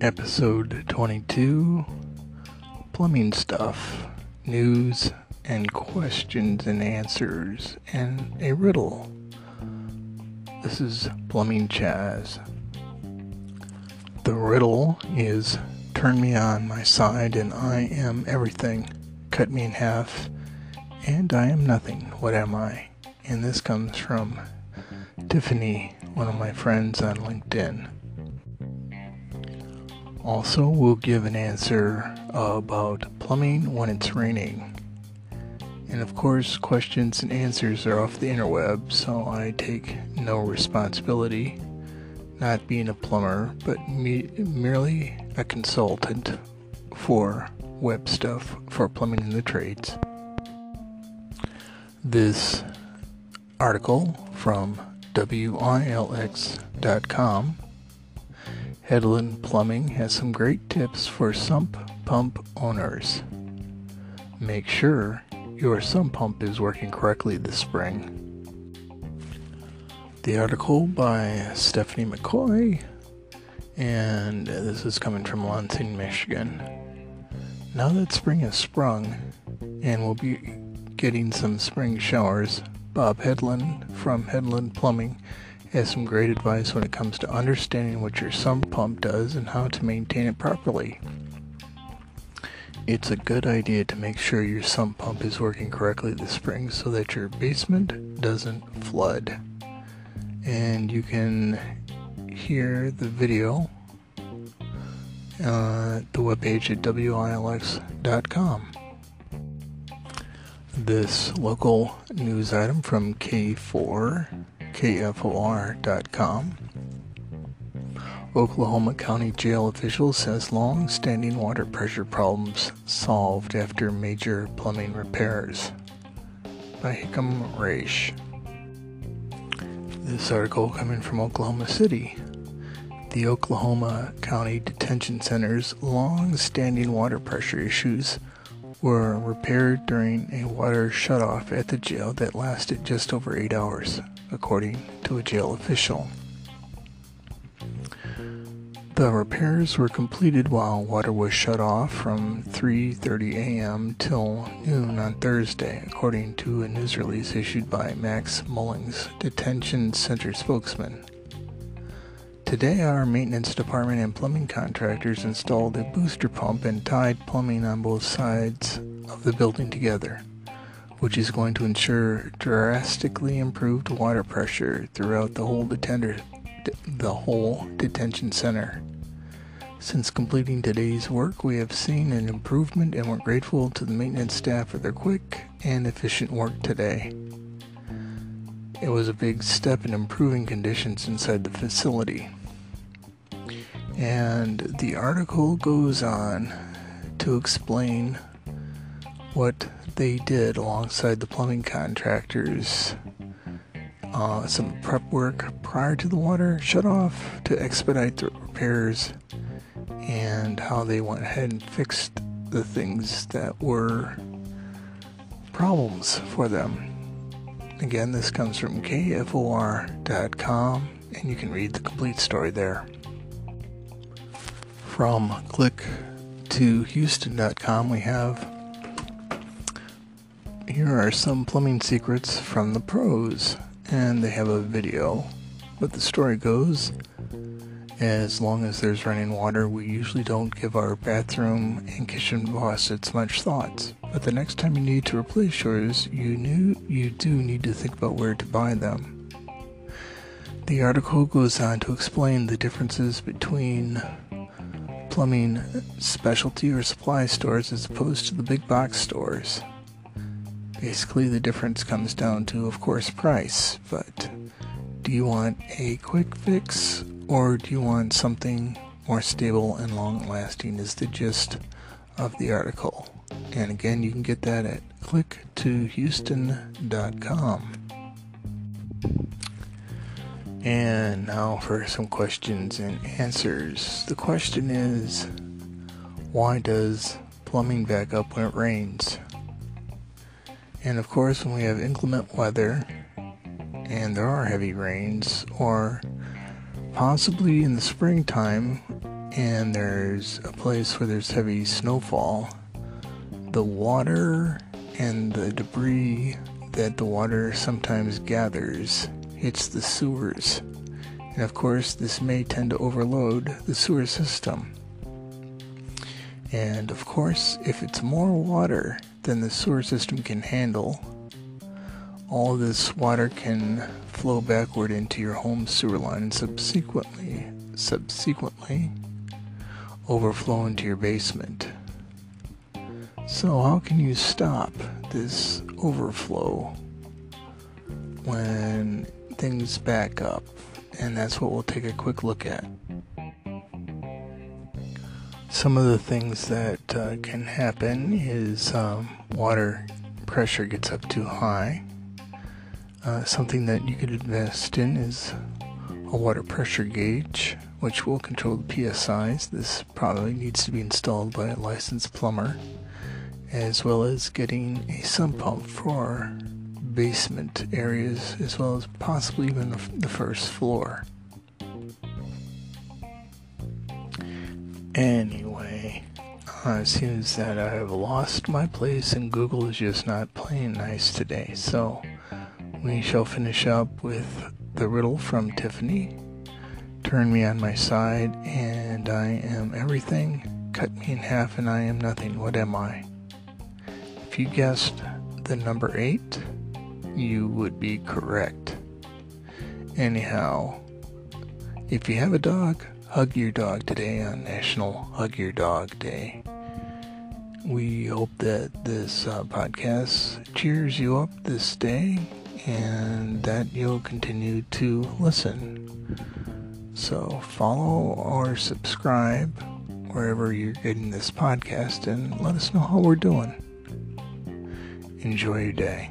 Episode 22 Plumbing Stuff, News and Questions and Answers, and a riddle. This is Plumbing Chaz. The riddle is Turn me on my side, and I am everything. Cut me in half, and I am nothing. What am I? And this comes from Tiffany, one of my friends on LinkedIn. Also, we'll give an answer about plumbing when it's raining. And of course, questions and answers are off the interweb, so I take no responsibility, not being a plumber, but me- merely a consultant for web stuff for plumbing in the trades. This article from WILX.com Headland Plumbing has some great tips for sump pump owners. Make sure your sump pump is working correctly this spring. The article by Stephanie McCoy, and this is coming from Lansing, Michigan. Now that spring has sprung, and we'll be getting some spring showers, Bob Headland from Headland Plumbing has some great advice when it comes to understanding what your sump pump does and how to maintain it properly. It's a good idea to make sure your sump pump is working correctly this spring so that your basement doesn't flood. And you can hear the video uh, the webpage at wilx.com. This local news item from K4 KFOR.com. Oklahoma County Jail officials says long-standing water pressure problems solved after major plumbing repairs. By Hickam Raish. This article coming from Oklahoma City. The Oklahoma County Detention Center's long-standing water pressure issues were repaired during a water shutoff at the jail that lasted just over eight hours according to a jail official. The repairs were completed while water was shut off from 3:30 a.m. till noon on Thursday, according to a news release issued by Max Mullings, detention center spokesman. Today, our maintenance department and plumbing contractors installed a booster pump and tied plumbing on both sides of the building together which is going to ensure drastically improved water pressure throughout the whole detender, the whole detention center. Since completing today's work, we have seen an improvement and we're grateful to the maintenance staff for their quick and efficient work today. It was a big step in improving conditions inside the facility. And the article goes on to explain what they did alongside the plumbing contractors. Uh, some prep work prior to the water shut off to expedite the repairs, and how they went ahead and fixed the things that were problems for them. Again, this comes from KFOR.com, and you can read the complete story there. From click to Houston.com, we have here are some plumbing secrets from the pros, and they have a video. But the story goes as long as there's running water, we usually don't give our bathroom and kitchen faucets much thought. But the next time you need to replace yours, you knew you do need to think about where to buy them. The article goes on to explain the differences between plumbing specialty or supply stores as opposed to the big box stores. Basically, the difference comes down to, of course, price. But do you want a quick fix or do you want something more stable and long lasting? Is the gist of the article. And again, you can get that at clicktohouston.com. And now for some questions and answers. The question is why does plumbing back up when it rains? And of course, when we have inclement weather and there are heavy rains, or possibly in the springtime and there's a place where there's heavy snowfall, the water and the debris that the water sometimes gathers hits the sewers. And of course, this may tend to overload the sewer system. And of course, if it's more water than the sewer system can handle, all this water can flow backward into your home sewer line and subsequently subsequently overflow into your basement. So how can you stop this overflow when things back up? And that's what we'll take a quick look at. Some of the things that uh, can happen is um, water pressure gets up too high. Uh, something that you could invest in is a water pressure gauge, which will control the PSIs. This probably needs to be installed by a licensed plumber, as well as getting a sump pump for basement areas, as well as possibly even the first floor. Anyway, uh, it seems that I have lost my place and Google is just not playing nice today. So we shall finish up with the riddle from Tiffany. Turn me on my side, and I am everything. Cut me in half, and I am nothing. What am I? If you guessed the number eight, you would be correct. Anyhow, if you have a dog, hug your dog today on National Hug Your Dog Day. We hope that this uh, podcast cheers you up this day and that you'll continue to listen. So, follow or subscribe wherever you're getting this podcast and let us know how we're doing. Enjoy your day.